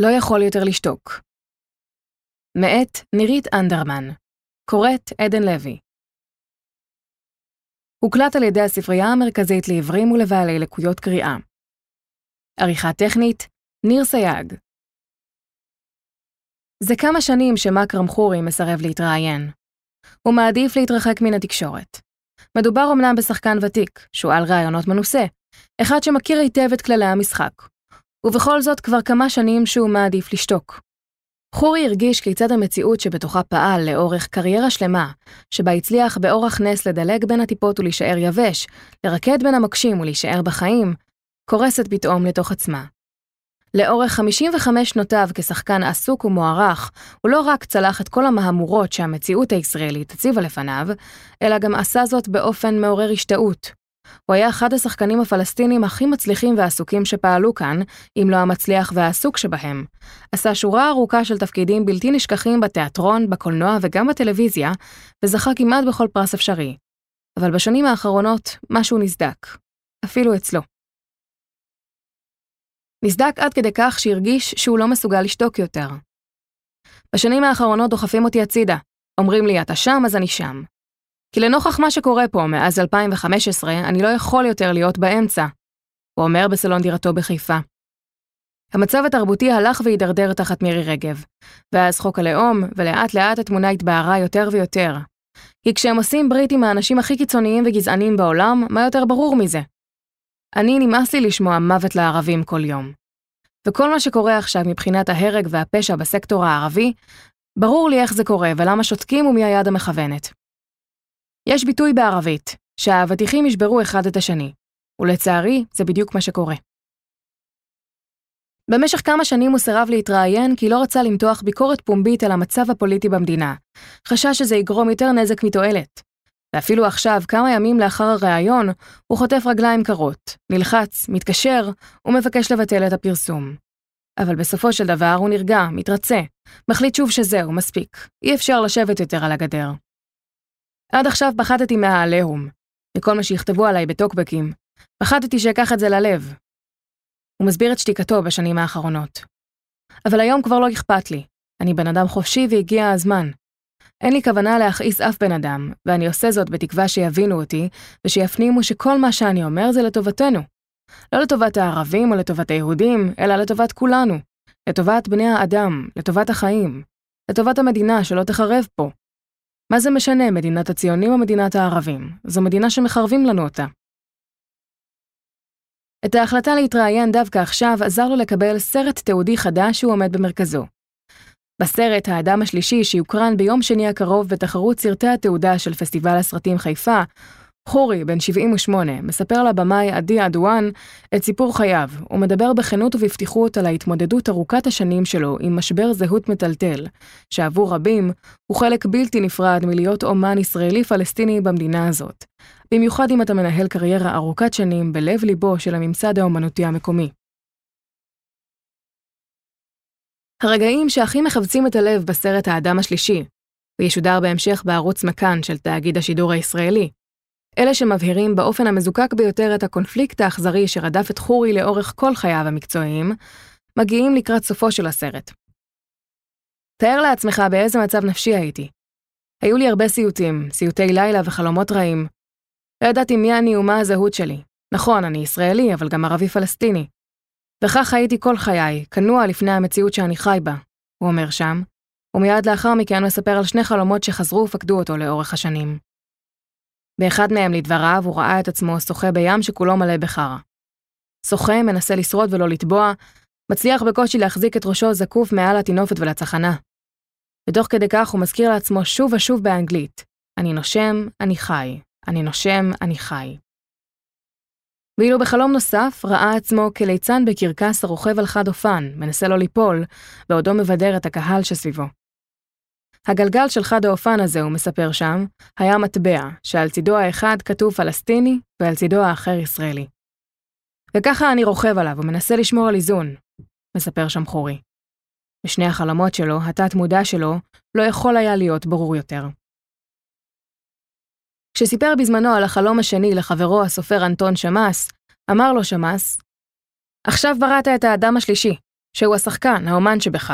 לא יכול יותר לשתוק. מאת נירית אנדרמן, קוראת עדן לוי. הוקלט על ידי הספרייה המרכזית לעיוורים ולבעלי לקויות קריאה. עריכה טכנית, ניר סייג. זה כמה שנים שמכרם חורי מסרב להתראיין. הוא מעדיף להתרחק מן התקשורת. מדובר אמנם בשחקן ותיק, שועל רעיונות מנוסה, אחד שמכיר היטב את כללי המשחק, ובכל זאת כבר כמה שנים שהוא מעדיף לשתוק. חורי הרגיש כיצד המציאות שבתוכה פעל לאורך קריירה שלמה, שבה הצליח באורח נס לדלג בין הטיפות ולהישאר יבש, לרקד בין המקשים ולהישאר בחיים, קורסת פתאום לתוך עצמה. לאורך 55 שנותיו כשחקן עסוק ומוערך, הוא לא רק צלח את כל המהמורות שהמציאות הישראלית הציבה לפניו, אלא גם עשה זאת באופן מעורר השתאות, הוא היה אחד השחקנים הפלסטינים הכי מצליחים ועסוקים שפעלו כאן, אם לא המצליח והעסוק שבהם. עשה שורה ארוכה של תפקידים בלתי נשכחים בתיאטרון, בקולנוע וגם בטלוויזיה, וזכה כמעט בכל פרס אפשרי. אבל בשנים האחרונות, משהו נסדק. אפילו אצלו. נסדק עד כדי כך שהרגיש שהוא לא מסוגל לשתוק יותר. בשנים האחרונות דוחפים אותי הצידה. אומרים לי, אתה שם, אז אני שם. כי לנוכח מה שקורה פה מאז 2015, אני לא יכול יותר להיות באמצע, הוא אומר בסלון דירתו בחיפה. המצב התרבותי הלך והידרדר תחת מירי רגב, ואז חוק הלאום, ולאט לאט התמונה התבהרה יותר ויותר. כי כשהם עושים ברית עם האנשים הכי קיצוניים וגזעניים בעולם, מה יותר ברור מזה? אני נמאס לי לשמוע מוות לערבים כל יום. וכל מה שקורה עכשיו מבחינת ההרג והפשע בסקטור הערבי, ברור לי איך זה קורה ולמה שותקים ומי היד המכוונת. יש ביטוי בערבית, שהאבטיחים ישברו אחד את השני, ולצערי, זה בדיוק מה שקורה. במשך כמה שנים הוא סירב להתראיין כי לא רצה למתוח ביקורת פומבית על המצב הפוליטי במדינה. חשש שזה יגרום יותר נזק מתועלת. ואפילו עכשיו, כמה ימים לאחר הראיון, הוא חוטף רגליים קרות, נלחץ, מתקשר, ומבקש לבטל את הפרסום. אבל בסופו של דבר הוא נרגע, מתרצה, מחליט שוב שזהו, מספיק. אי אפשר לשבת יותר על הגדר. עד עכשיו פחדתי מהעליהום, מכל מה שיכתבו עליי בטוקבקים. פחדתי שאקח את זה ללב. הוא מסביר את שתיקתו בשנים האחרונות. אבל היום כבר לא אכפת לי. אני בן אדם חופשי והגיע הזמן. אין לי כוונה להכעיס אף בן אדם, ואני עושה זאת בתקווה שיבינו אותי, ושיפנימו שכל מה שאני אומר זה לטובתנו. לא לטובת הערבים או לטובת היהודים, אלא לטובת כולנו. לטובת בני האדם, לטובת החיים. לטובת המדינה שלא תחרב פה. מה זה משנה, מדינת הציונים או מדינת הערבים? זו מדינה שמחרבים לנו אותה. את ההחלטה להתראיין דווקא עכשיו עזר לו לקבל סרט תיעודי חדש שהוא עומד במרכזו. בסרט האדם השלישי שיוקרן ביום שני הקרוב בתחרות סרטי התעודה של פסטיבל הסרטים חיפה, חורי, בן 78, מספר לבמאי עדי עדואן את סיפור חייו, ומדבר בכנות ובפתיחות על ההתמודדות ארוכת השנים שלו עם משבר זהות מטלטל, שעבור רבים הוא חלק בלתי נפרד מלהיות אומן ישראלי-פלסטיני במדינה הזאת, במיוחד אם אתה מנהל קריירה ארוכת שנים בלב-ליבו של הממסד האומנותי המקומי. הרגעים שהכי מחבצים את הלב בסרט האדם השלישי, וישודר בהמשך בערוץ מכאן של תאגיד השידור הישראלי, אלה שמבהירים באופן המזוקק ביותר את הקונפליקט האכזרי שרדף את חורי לאורך כל חייו המקצועיים, מגיעים לקראת סופו של הסרט. תאר לעצמך באיזה מצב נפשי הייתי. היו לי הרבה סיוטים, סיוטי לילה וחלומות רעים. לא ידעתי מי אני ומה הזהות שלי. נכון, אני ישראלי, אבל גם ערבי-פלסטיני. וכך הייתי כל חיי, כנוע לפני המציאות שאני חי בה, הוא אומר שם, ומיד לאחר מכן מספר על שני חלומות שחזרו ופקדו אותו לאורך השנים. באחד מהם, לדבריו, הוא ראה את עצמו שוחה בים שכולו מלא בחרא. שוחה, מנסה לשרוד ולא לטבוע, מצליח בקושי להחזיק את ראשו זקוף מעל הטינופת ולצחנה. ותוך כדי כך הוא מזכיר לעצמו שוב ושוב באנגלית, אני נושם, אני חי. אני נושם, אני חי. ואילו בחלום נוסף ראה עצמו כליצן בקרקס הרוכב על חד אופן, מנסה לא ליפול, בעודו מבדר את הקהל שסביבו. הגלגל של חד האופן הזה, הוא מספר שם, היה מטבע, שעל צידו האחד כתוב פלסטיני, ועל צידו האחר ישראלי. וככה אני רוכב עליו ומנסה לשמור על איזון, מספר שם חורי. בשני החלומות שלו, התת-מודע שלו, לא יכול היה להיות ברור יותר. כשסיפר בזמנו על החלום השני לחברו הסופר אנטון שמאס, אמר לו שמאס, עכשיו בראת את האדם השלישי, שהוא השחקן, האומן שבך.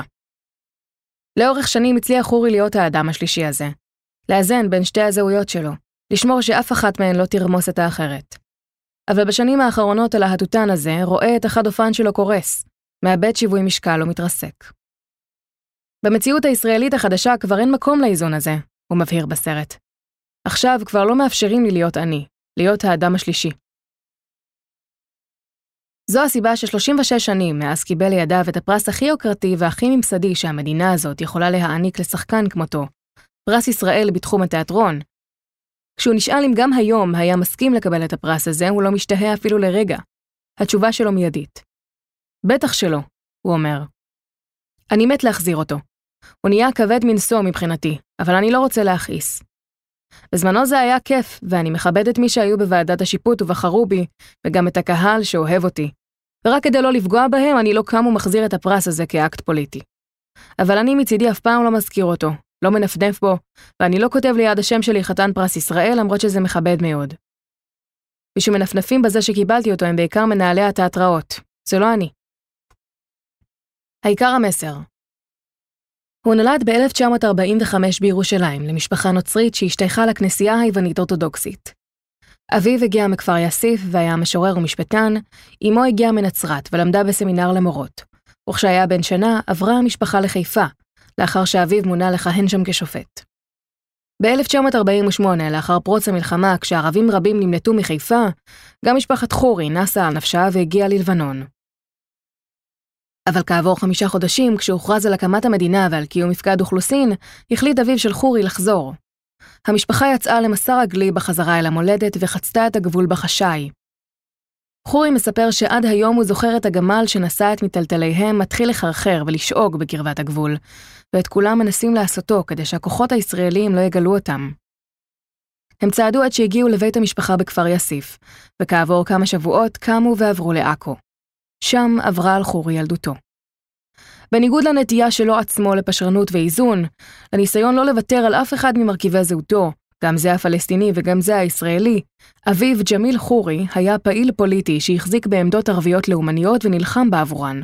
לאורך שנים הצליח חורי להיות האדם השלישי הזה, לאזן בין שתי הזהויות שלו, לשמור שאף אחת מהן לא תרמוס את האחרת. אבל בשנים האחרונות הלהטוטן הזה רואה את החד-אופן שלו קורס, מאבד שיווי משקל ומתרסק. במציאות הישראלית החדשה כבר אין מקום לאיזון הזה, הוא מבהיר בסרט. עכשיו כבר לא מאפשרים לי להיות אני, להיות האדם השלישי. זו הסיבה ש-36 שנים מאז קיבל לידיו את הפרס הכי יוקרתי והכי ממסדי שהמדינה הזאת יכולה להעניק לשחקן כמותו, פרס ישראל בתחום התיאטרון. כשהוא נשאל אם גם היום היה מסכים לקבל את הפרס הזה, הוא לא משתהה אפילו לרגע. התשובה שלו מיידית. בטח שלא, הוא אומר. אני מת להחזיר אותו. הוא נהיה כבד מנשוא מבחינתי, אבל אני לא רוצה להכעיס. בזמנו זה היה כיף, ואני מכבד את מי שהיו בוועדת השיפוט ובחרו בי, וגם את הקהל שאוהב אותי. ורק כדי לא לפגוע בהם, אני לא קם ומחזיר את הפרס הזה כאקט פוליטי. אבל אני מצידי אף פעם לא מזכיר אותו, לא מנפנף בו, ואני לא כותב ליד השם שלי חתן פרס ישראל, למרות שזה מכבד מאוד. מי שמנפנפים בזה שקיבלתי אותו הם בעיקר מנהלי התיאטראות, זה לא אני. העיקר המסר הוא נולד ב-1945 בירושלים למשפחה נוצרית שהשתייכה לכנסייה היוונית אורתודוקסית. אביו הגיע מכפר יאסיף והיה משורר ומשפטן, אמו הגיעה מנצרת ולמדה בסמינר למורות, וכשהיה בן שנה עברה המשפחה לחיפה, לאחר שאביו מונה לכהן שם כשופט. ב-1948, לאחר פרוץ המלחמה, כשערבים רבים נמלטו מחיפה, גם משפחת חורי נסה על נפשה והגיעה ללבנון. אבל כעבור חמישה חודשים, כשהוכרז על הקמת המדינה ועל קיום מפקד אוכלוסין, החליט אביו של חורי לחזור. המשפחה יצאה למסע רגלי בחזרה אל המולדת וחצתה את הגבול בחשאי. חורי מספר שעד היום הוא זוכר את הגמל שנשא את מטלטליהם מתחיל לחרחר ולשאוג בקרבת הגבול, ואת כולם מנסים לעשותו כדי שהכוחות הישראליים לא יגלו אותם. הם צעדו עד שהגיעו לבית המשפחה בכפר יאסיף, וכעבור כמה שבועות קמו ועברו לעכו. שם עברה על חורי ילדותו. בניגוד לנטייה שלו עצמו לפשרנות ואיזון, לניסיון לא לוותר על אף אחד ממרכיבי זהותו, גם זה הפלסטיני וגם זה הישראלי, אביו ג'מיל חורי היה פעיל פוליטי שהחזיק בעמדות ערביות לאומניות ונלחם בעבורן.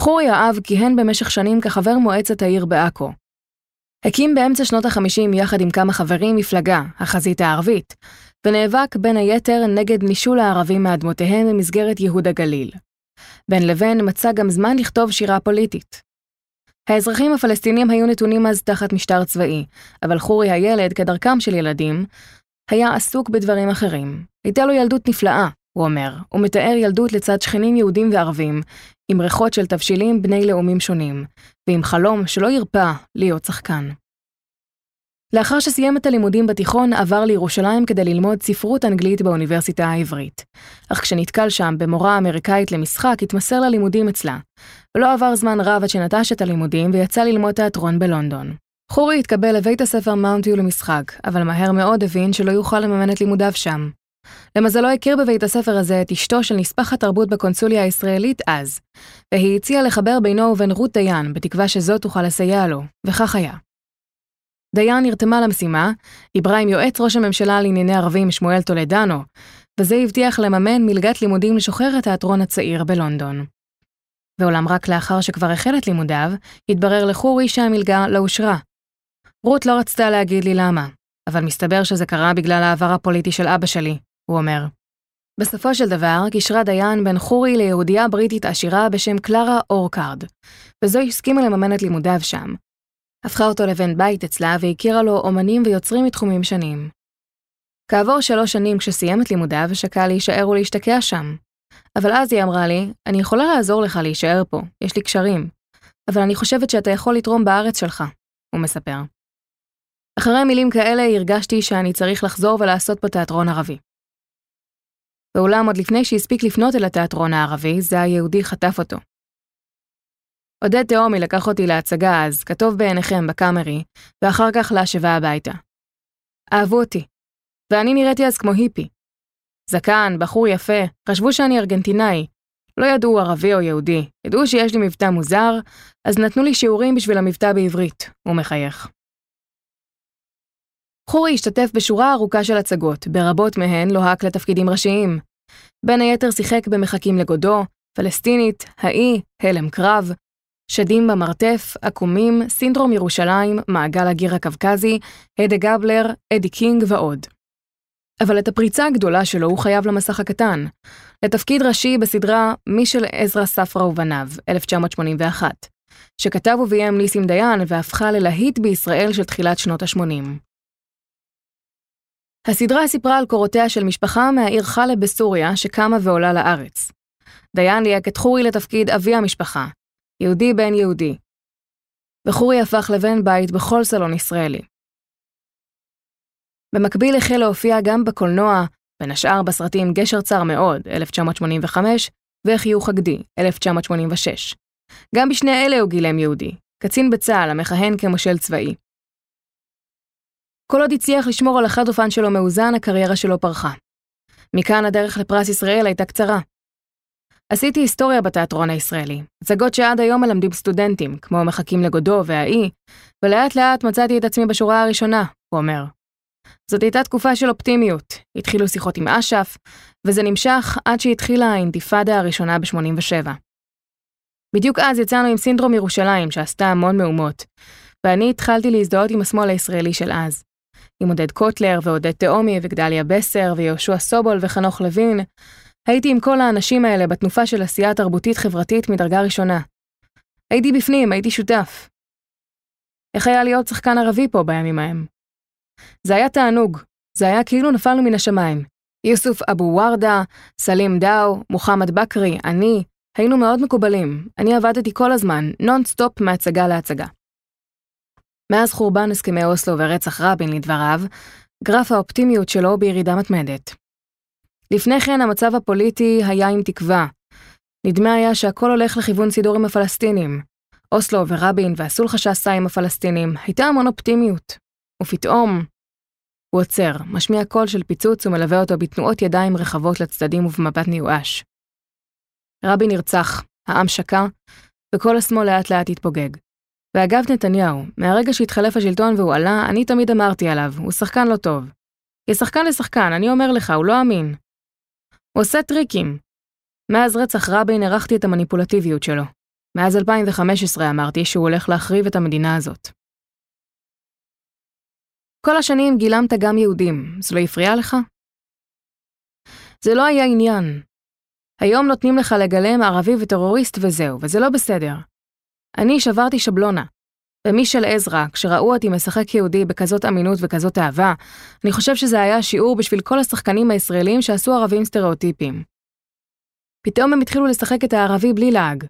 חורי האב כיהן במשך שנים כחבר מועצת העיר בעכו. הקים באמצע שנות ה-50 יחד עם כמה חברים מפלגה, החזית הערבית, ונאבק בין היתר נגד נישול הערבים מאדמותיהם במסגרת ייהוד הגליל. בין לבין מצא גם זמן לכתוב שירה פוליטית. האזרחים הפלסטינים היו נתונים אז תחת משטר צבאי, אבל חורי הילד, כדרכם של ילדים, היה עסוק בדברים אחרים. הייתה לו ילדות נפלאה, הוא אומר, הוא מתאר ילדות לצד שכנים יהודים וערבים, עם ריחות של תבשילים בני לאומים שונים, ועם חלום שלא ירפא להיות שחקן. לאחר שסיים את הלימודים בתיכון, עבר לירושלים כדי ללמוד ספרות אנגלית באוניברסיטה העברית. אך כשנתקל שם במורה אמריקאית למשחק, התמסר ללימודים אצלה. ולא עבר זמן רב עד שנטש את הלימודים ויצא ללמוד תיאטרון בלונדון. חורי התקבל לבית הספר מאונטיו למשחק, אבל מהר מאוד הבין שלא יוכל לממן את לימודיו שם. למזלו הכיר בבית הספר הזה את אשתו של נספח התרבות בקונסוליה הישראלית אז, והיא הציעה לחבר בינו ובין רות דיין, בתקווה שזאת תוכל לסייע לו, וכך היה. דיין נרתמה למשימה, דיברה עם יועץ ראש הממשלה לענייני ערבים שמואל טולדנו, וזה הבטיח לממן מלגת לימודים לשוחר התיאטרון הצעיר בלונדון. ואולם רק לאחר שכבר החל את לימודיו, התברר לחורי שהמלגה לא אושרה. רות לא רצתה להגיד לי למה, אבל מסתבר שזה קרה בגלל העבר הפוליטי של אבא שלי, הוא אומר. בסופו של דבר, קישרה דיין בין חורי ליהודייה בריטית עשירה בשם קלרה אורקארד, וזו הסכימה לממן את לימודיו שם, הפכה אותו לבן בית אצלה והכירה לו אומנים ויוצרים מתחומים שונים. כעבור שלוש שנים כשסיים את לימודיו, שקל להישאר ולהשתקע שם. אבל אז היא אמרה לי, אני יכולה לעזור לך להישאר פה, יש לי קשרים, אבל אני חושבת שאתה יכול לתרום בארץ שלך, הוא מספר. אחרי מילים כאלה הרגשתי שאני צריך לחזור ולעשות פה תיאטרון ערבי. ואולם עוד לפני שהספיק לפנות אל התיאטרון הערבי, זה היהודי חטף אותו. עודד תהומי לקח אותי להצגה אז, כתוב בעיניכם בקאמרי, ואחר כך להשבה הביתה. אהבו אותי, ואני נראיתי אז כמו היפי. זקן, בחור יפה, חשבו שאני ארגנטינאי. לא ידעו ערבי או יהודי, ידעו שיש לי מבטא מוזר, אז נתנו לי שיעורים בשביל המבטא בעברית, הוא מחייך. חורי השתתף בשורה ארוכה של הצגות, ברבות מהן לוהק לתפקידים ראשיים. בין היתר שיחק ב"מחכים לגודו", פלסטינית, האי, הלם קרב, שדים במרתף, עקומים, סינדרום ירושלים, מעגל הגיר הקווקזי, הדה גבלר, אדי קינג ועוד. אבל את הפריצה הגדולה שלו הוא חייב למסך הקטן, לתפקיד ראשי בסדרה "מי של עזרא ספרא ובניו", 1981, שכתב וביים ניסים דיין והפכה ללהיט בישראל של תחילת שנות ה-80. הסדרה סיפרה על קורותיה של משפחה מהעיר חלב בסוריה שקמה ועולה לארץ. דיין ליהק את חורי לתפקיד אבי המשפחה, יהודי בן יהודי. וחורי הפך לבן בית בכל סלון ישראלי. במקביל החל להופיע גם בקולנוע, בין השאר בסרטים גשר צר מאוד, 1985, וחיוך הגדי, 1986. גם בשני אלה הוא גילם יהודי, קצין בצה"ל המכהן כמושל צבאי. כל עוד הצליח לשמור על החד אופן שלו מאוזן, הקריירה שלו פרחה. מכאן הדרך לפרס ישראל הייתה קצרה. עשיתי היסטוריה בתיאטרון הישראלי, הצגות שעד היום מלמדים סטודנטים, כמו מחכים לגודו והאי, ולאט לאט מצאתי את עצמי בשורה הראשונה, הוא אומר. זאת הייתה תקופה של אופטימיות, התחילו שיחות עם אש"ף, וזה נמשך עד שהתחילה האינתיפאדה הראשונה ב-87. בדיוק אז יצאנו עם סינדרום ירושלים, שעשתה המון מהומות, ואני התחלתי להזדהות עם השמאל הישראלי של אז. עם עודד קוטלר ועודד תאומי וגדליה בסר ויהושע סובול וחנוך לוין, הייתי עם כל האנשים האלה בתנופה של עשייה תרבותית חברתית מדרגה ראשונה. הייתי בפנים, הייתי שותף. איך היה להיות שחקן ערבי פה בימים ההם? זה היה תענוג, זה היה כאילו נפלנו מן השמיים. יוסוף אבו ורדה, סלים דאו, מוחמד בכרי, אני, היינו מאוד מקובלים. אני עבדתי כל הזמן, נונסטופ מהצגה להצגה. מאז חורבן הסכמי אוסלו ורצח רבין, לדבריו, גרף האופטימיות שלו בירידה מתמדת. לפני כן המצב הפוליטי היה עם תקווה. נדמה היה שהכל הולך לכיוון סידור עם הפלסטינים. אוסלו ורבין והסולחה שעשה עם הפלסטינים, הייתה המון אופטימיות. ופתאום... הוא עוצר, משמיע קול של פיצוץ ומלווה אותו בתנועות ידיים רחבות לצדדים ובמבט מיואש. רבין נרצח, העם שקע, וכל השמאל לאט לאט התפוגג. ואגב נתניהו, מהרגע שהתחלף השלטון והוא עלה, אני תמיד אמרתי עליו, הוא שחקן לא טוב. כשחקן לשחקן, אני אומר לך, הוא לא אמין. הוא עושה טריקים. מאז רצח רבין הערכתי את המניפולטיביות שלו. מאז 2015 אמרתי שהוא הולך להחריב את המדינה הזאת. כל השנים גילמת גם יהודים, זה לא הפריע לך? זה לא היה עניין. היום נותנים לך לגלם ערבי וטרוריסט וזהו, וזה לא בסדר. אני שברתי שבלונה. ומישל עזרא, כשראו אותי משחק יהודי בכזאת אמינות וכזאת אהבה, אני חושב שזה היה שיעור בשביל כל השחקנים הישראלים שעשו ערבים סטריאוטיפים. פתאום הם התחילו לשחק את הערבי בלי לעג.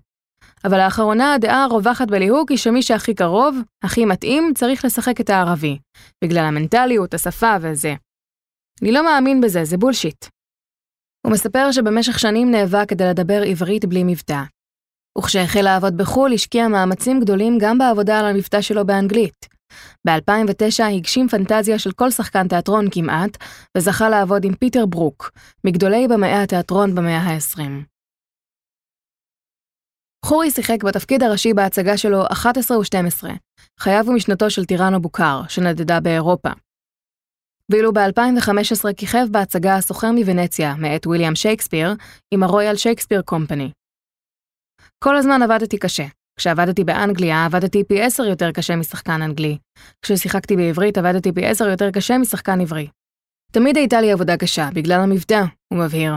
אבל לאחרונה הדעה הרווחת בליהוק היא שמי שהכי קרוב, הכי מתאים, צריך לשחק את הערבי. בגלל המנטליות, השפה וזה. אני לא מאמין בזה, זה בולשיט. הוא מספר שבמשך שנים נאבק כדי לדבר עברית בלי מבטא. וכשהחל לעבוד בחו"ל, השקיע מאמצים גדולים גם בעבודה על המבטא שלו באנגלית. ב-2009 הגשים פנטזיה של כל שחקן תיאטרון כמעט, וזכה לעבוד עם פיטר ברוק, מגדולי במאי התיאטרון במאה ה-20. חורי שיחק בתפקיד הראשי בהצגה שלו 11 ו-12, חייו ומשנתו של טיראנו בוקר, שנדדה באירופה. ואילו ב-2015 כיכב בהצגה הסוחר מוונציה, מאת ויליאם שייקספיר, עם הרויאל שייקספיר קומפני. כל הזמן עבדתי קשה. כשעבדתי באנגליה, עבדתי פי עשר יותר קשה משחקן אנגלי. כששיחקתי בעברית, עבדתי פי עשר יותר קשה משחקן עברי. תמיד הייתה לי עבודה קשה, בגלל המבטא, הוא מבהיר.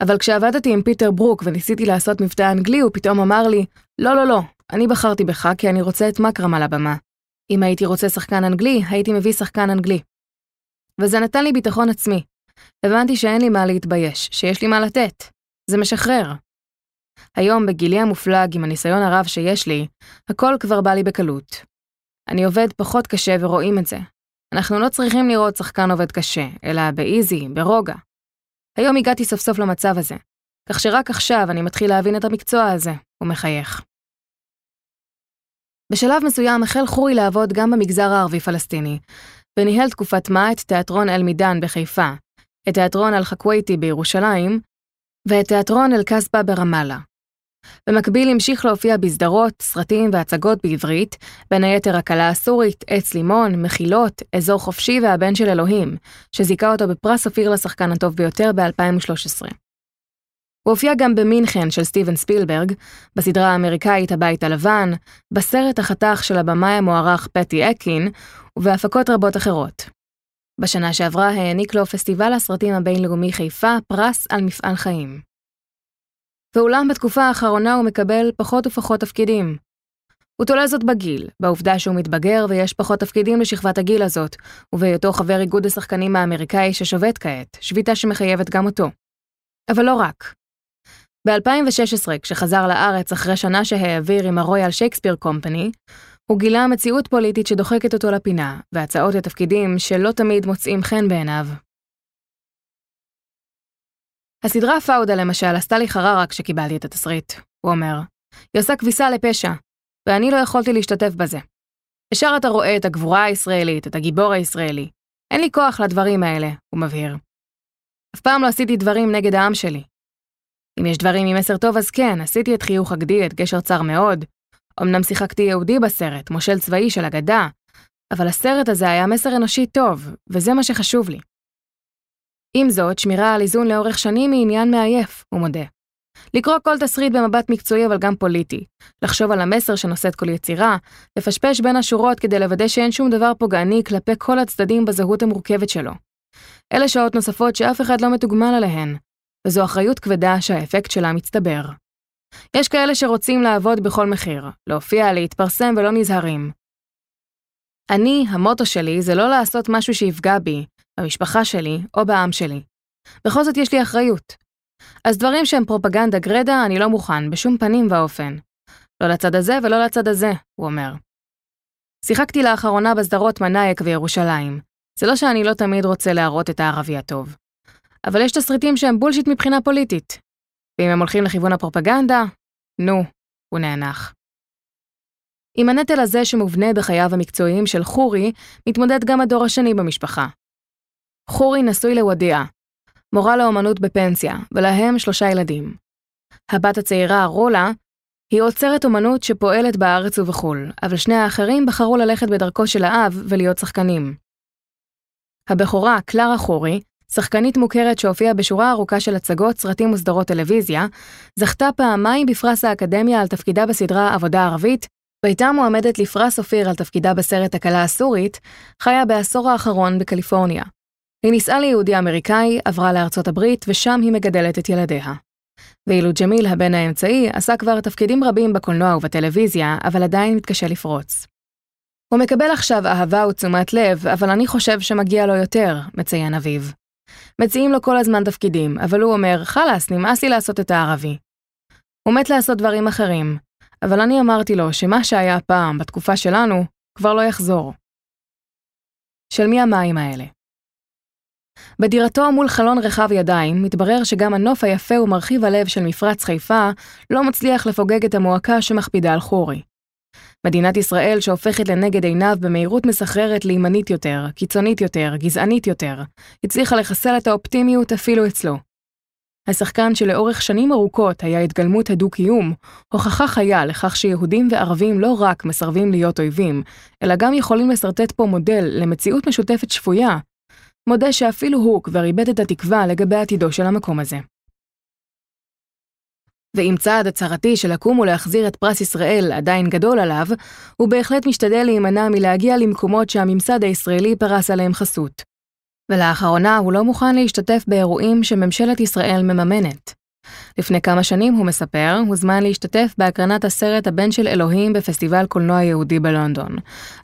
אבל כשעבדתי עם פיטר ברוק וניסיתי לעשות מבטא אנגלי, הוא פתאום אמר לי, לא, לא, לא, אני בחרתי בך כי אני רוצה את מקרם על הבמה. אם הייתי רוצה שחקן אנגלי, הייתי מביא שחקן אנגלי. וזה נתן לי ביטחון עצמי. הבנתי שאין לי מה להתבייש, שיש לי מה לתת. זה משחרר. היום, בגילי המופלג, עם הניסיון הרב שיש לי, הכל כבר בא לי בקלות. אני עובד פחות קשה ורואים את זה. אנחנו לא צריכים לראות שחקן עובד קשה, אלא באיזי, ברוגע. היום הגעתי סוף סוף למצב הזה, כך שרק עכשיו אני מתחיל להבין את המקצוע הזה, הוא מחייך. בשלב מסוים החל חורי לעבוד גם במגזר הערבי-פלסטיני, וניהל תקופת מה את תיאטרון אל-מידאן בחיפה, את תיאטרון אל-חכוויתי בירושלים, ואת תיאטרון אל-קסבה ברמאללה. במקביל המשיך להופיע בסדרות, סרטים והצגות בעברית, בין היתר הקלה הסורית, עץ לימון, מחילות, אזור חופשי והבן של אלוהים, שזיכה אותו בפרס אופיר לשחקן הטוב ביותר ב-2013. הוא הופיע גם במינכן של סטיבן ספילברג, בסדרה האמריקאית הבית הלבן, בסרט החתך של הבמאי המוערך פטי אקין, ובהפקות רבות אחרות. בשנה שעברה העניק לו פסטיבל הסרטים הבינלאומי חיפה פרס על מפעל חיים. ואולם בתקופה האחרונה הוא מקבל פחות ופחות תפקידים. הוא תולה זאת בגיל, בעובדה שהוא מתבגר ויש פחות תפקידים לשכבת הגיל הזאת, ובהיותו חבר איגוד השחקנים האמריקאי ששובת כעת, שביתה שמחייבת גם אותו. אבל לא רק. ב-2016, כשחזר לארץ אחרי שנה שהעביר עם הרויאל שייקספיר קומפני, הוא גילה מציאות פוליטית שדוחקת אותו לפינה, והצעות לתפקידים שלא תמיד מוצאים חן בעיניו. הסדרה פאודה למשל עשתה לי חררה כשקיבלתי את התסריט, הוא אומר. היא עושה כביסה לפשע, ואני לא יכולתי להשתתף בזה. ישר אתה רואה את הגבורה הישראלית, את הגיבור הישראלי. אין לי כוח לדברים האלה, הוא מבהיר. אף פעם לא עשיתי דברים נגד העם שלי. אם יש דברים עם מסר טוב אז כן, עשיתי את חיוך הגדי, את גשר צר מאוד. אמנם שיחקתי יהודי בסרט, מושל צבאי של אגדה, אבל הסרט הזה היה מסר אנושי טוב, וזה מה שחשוב לי. עם זאת, שמירה על איזון לאורך שנים היא עניין מעייף, הוא מודה. לקרוא כל תסריט במבט מקצועי אבל גם פוליטי, לחשוב על המסר שנושאת כל יצירה, לפשפש בין השורות כדי לוודא שאין שום דבר פוגעני כלפי כל הצדדים בזהות המורכבת שלו. אלה שעות נוספות שאף אחד לא מתוגמל עליהן, וזו אחריות כבדה שהאפקט שלה מצטבר. יש כאלה שרוצים לעבוד בכל מחיר, להופיע, להתפרסם ולא נזהרים. אני, המוטו שלי זה לא לעשות משהו שיפגע בי, במשפחה שלי או בעם שלי. בכל זאת יש לי אחריות. אז דברים שהם פרופגנדה גרדה, אני לא מוכן, בשום פנים ואופן. לא לצד הזה ולא לצד הזה, הוא אומר. שיחקתי לאחרונה בסדרות מנאייק וירושלים. זה לא שאני לא תמיד רוצה להראות את הערבי הטוב. אבל יש תסריטים שהם בולשיט מבחינה פוליטית. ואם הם הולכים לכיוון הפרופגנדה, נו, הוא נאנח. עם הנטל הזה שמובנה בחייו המקצועיים של חורי, מתמודד גם הדור השני במשפחה. חורי נשוי לוודיה, מורה לאומנות בפנסיה, ולהם שלושה ילדים. הבת הצעירה, רולה, היא עוצרת אומנות שפועלת בארץ ובחו"ל, אבל שני האחרים בחרו ללכת בדרכו של האב ולהיות שחקנים. הבכורה, קלרה חורי, שחקנית מוכרת שהופיעה בשורה ארוכה של הצגות, סרטים וסדרות טלוויזיה, זכתה פעמיים בפרס האקדמיה על תפקידה בסדרה עבודה ערבית, והייתה מועמדת לפרס אופיר על תפקידה בסרט הקלה הסורית, חיה בעשור האחרון בקליפורניה. היא נישאה ליהודי אמריקאי, עברה לארצות הברית, ושם היא מגדלת את ילדיה. ואילו ג'מיל, הבן האמצעי, עשה כבר תפקידים רבים בקולנוע ובטלוויזיה, אבל עדיין מתקשה לפרוץ. הוא מקבל עכשיו אהבה ותשומת לב, אבל אני חושב שמגיע לו יותר, מציין אביו. מציעים לו כל הזמן תפקידים, אבל הוא אומר, חלאס, נמאס לי לעשות את הערבי. הוא מת לעשות דברים אחרים, אבל אני אמרתי לו שמה שהיה פעם, בתקופה שלנו, כבר לא יחזור. של מי המים האלה? בדירתו מול חלון רחב ידיים, מתברר שגם הנוף היפה ומרחיב הלב של מפרץ חיפה לא מצליח לפוגג את המועקה שמכבידה על חורי. מדינת ישראל שהופכת לנגד עיניו במהירות מסחררת לימנית יותר, קיצונית יותר, גזענית יותר, הצליחה לחסל את האופטימיות אפילו אצלו. השחקן שלאורך שנים ארוכות היה התגלמות הדו-קיום, הוכחה חיה לכך שיהודים וערבים לא רק מסרבים להיות אויבים, אלא גם יכולים לשרטט פה מודל למציאות משותפת שפויה, מודה שאפילו הוא כבר איבד את התקווה לגבי עתידו של המקום הזה. ועם צעד הצהרתי של לקום ולהחזיר את פרס ישראל עדיין גדול עליו, הוא בהחלט משתדל להימנע מלהגיע למקומות שהממסד הישראלי פרס עליהם חסות. ולאחרונה הוא לא מוכן להשתתף באירועים שממשלת ישראל מממנת. לפני כמה שנים, הוא מספר, הוזמן להשתתף בהקרנת הסרט הבן של אלוהים בפסטיבל קולנוע יהודי בלונדון.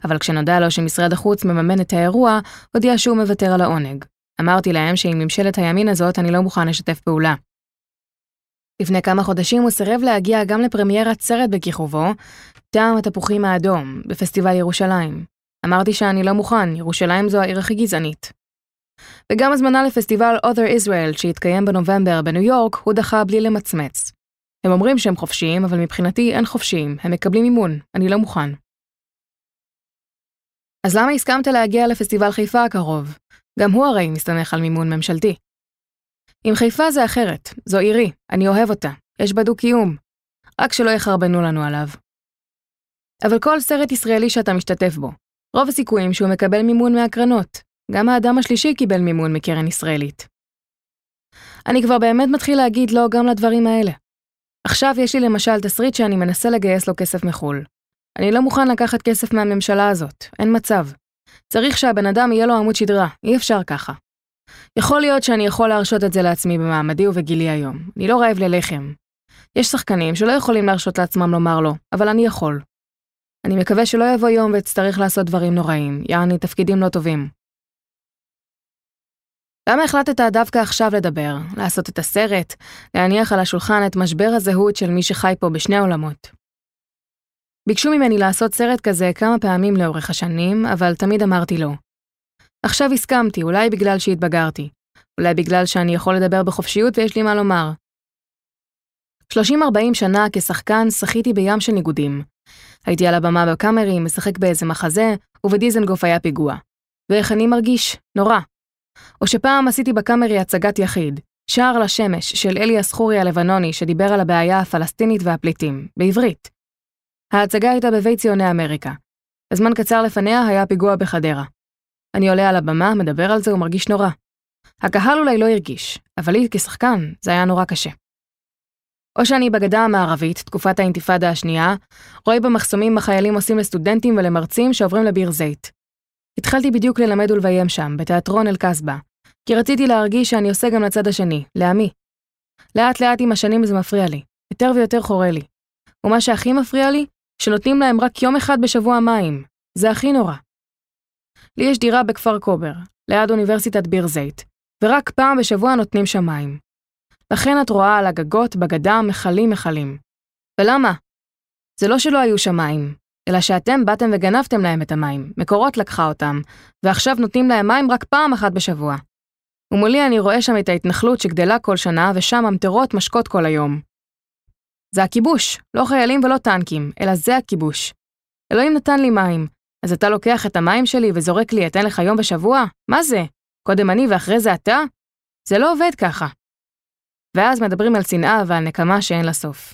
אבל כשנודע לו שמשרד החוץ מממן את האירוע, הודיע שהוא מוותר על העונג. אמרתי להם שעם ממשלת הימין הזאת אני לא מוכן לשתף פעולה. לפני כמה חודשים הוא סירב להגיע גם לפרמיירת סרט בכיכובו, טעם התפוחים האדום, בפסטיבל ירושלים. אמרתי שאני לא מוכן, ירושלים זו העיר הכי גזענית. וגם הזמנה לפסטיבל Other Israel שהתקיים בנובמבר בניו יורק, הוא דחה בלי למצמץ. הם אומרים שהם חופשיים, אבל מבחינתי אין חופשיים, הם מקבלים מימון, אני לא מוכן. אז למה הסכמת להגיע לפסטיבל חיפה הקרוב? גם הוא הרי מסתמך על מימון ממשלתי. עם חיפה זה אחרת, זו עירי, אני אוהב אותה, יש בה דו-קיום. רק שלא יחרבנו לנו עליו. אבל כל סרט ישראלי שאתה משתתף בו, רוב הסיכויים שהוא מקבל מימון מהקרנות. גם האדם השלישי קיבל מימון מקרן ישראלית. אני כבר באמת מתחיל להגיד לא גם לדברים האלה. עכשיו יש לי למשל תסריט שאני מנסה לגייס לו כסף מחו"ל. אני לא מוכן לקחת כסף מהממשלה הזאת, אין מצב. צריך שהבן אדם יהיה לו עמוד שדרה, אי אפשר ככה. יכול להיות שאני יכול להרשות את זה לעצמי במעמדי ובגילי היום. אני לא רעב ללחם. יש שחקנים שלא יכולים להרשות לעצמם לומר לא, אבל אני יכול. אני מקווה שלא יבוא יום ואצטרך לעשות דברים נוראים, יעני תפקידים לא טובים. למה החלטת דווקא עכשיו לדבר, לעשות את הסרט, להניח על השולחן את משבר הזהות של מי שחי פה בשני העולמות? ביקשו ממני לעשות סרט כזה כמה פעמים לאורך השנים, אבל תמיד אמרתי לא. עכשיו הסכמתי, אולי בגלל שהתבגרתי. אולי בגלל שאני יכול לדבר בחופשיות ויש לי מה לומר. 30-40 שנה כשחקן שחיתי בים של ניגודים. הייתי על הבמה בקאמרי, משחק באיזה מחזה, ובדיזנגוף היה פיגוע. ואיך אני מרגיש? נורא. או שפעם עשיתי בקאמרי הצגת יחיד, שער לשמש של אליאס חורי הלבנוני שדיבר על הבעיה הפלסטינית והפליטים, בעברית. ההצגה הייתה בבית ציוני אמריקה. הזמן קצר לפניה היה פיגוע בחדרה. אני עולה על הבמה, מדבר על זה ומרגיש נורא. הקהל אולי לא הרגיש, אבל לי כשחקן זה היה נורא קשה. או שאני בגדה המערבית, תקופת האינתיפאדה השנייה, רואה במחסומים מה חיילים עושים לסטודנטים ולמרצים שעוברים לביר זית. התחלתי בדיוק ללמד ולביים שם, בתיאטרון אל-קסבה, כי רציתי להרגיש שאני עושה גם לצד השני, לעמי. לאט לאט עם השנים זה מפריע לי, יותר ויותר חורה לי. ומה שהכי מפריע לי, שנותנים להם רק יום אחד בשבוע מים. זה הכי נורא. לי יש דירה בכפר קובר, ליד אוניברסיטת ביר זית, ורק פעם בשבוע נותנים שם מים. לכן את רואה על הגגות בגדה מכלים מכלים. ולמה? זה לא שלא היו שם מים, אלא שאתם באתם וגנבתם להם את המים, מקורות לקחה אותם, ועכשיו נותנים להם מים רק פעם אחת בשבוע. ומולי אני רואה שם את ההתנחלות שגדלה כל שנה, ושם המטרות משקות כל היום. זה הכיבוש, לא חיילים ולא טנקים, אלא זה הכיבוש. אלוהים נתן לי מים, אז אתה לוקח את המים שלי וזורק לי אתן לך יום בשבוע? מה זה? קודם אני ואחרי זה אתה? זה לא עובד ככה. ואז מדברים על שנאה ועל נקמה שאין לה סוף.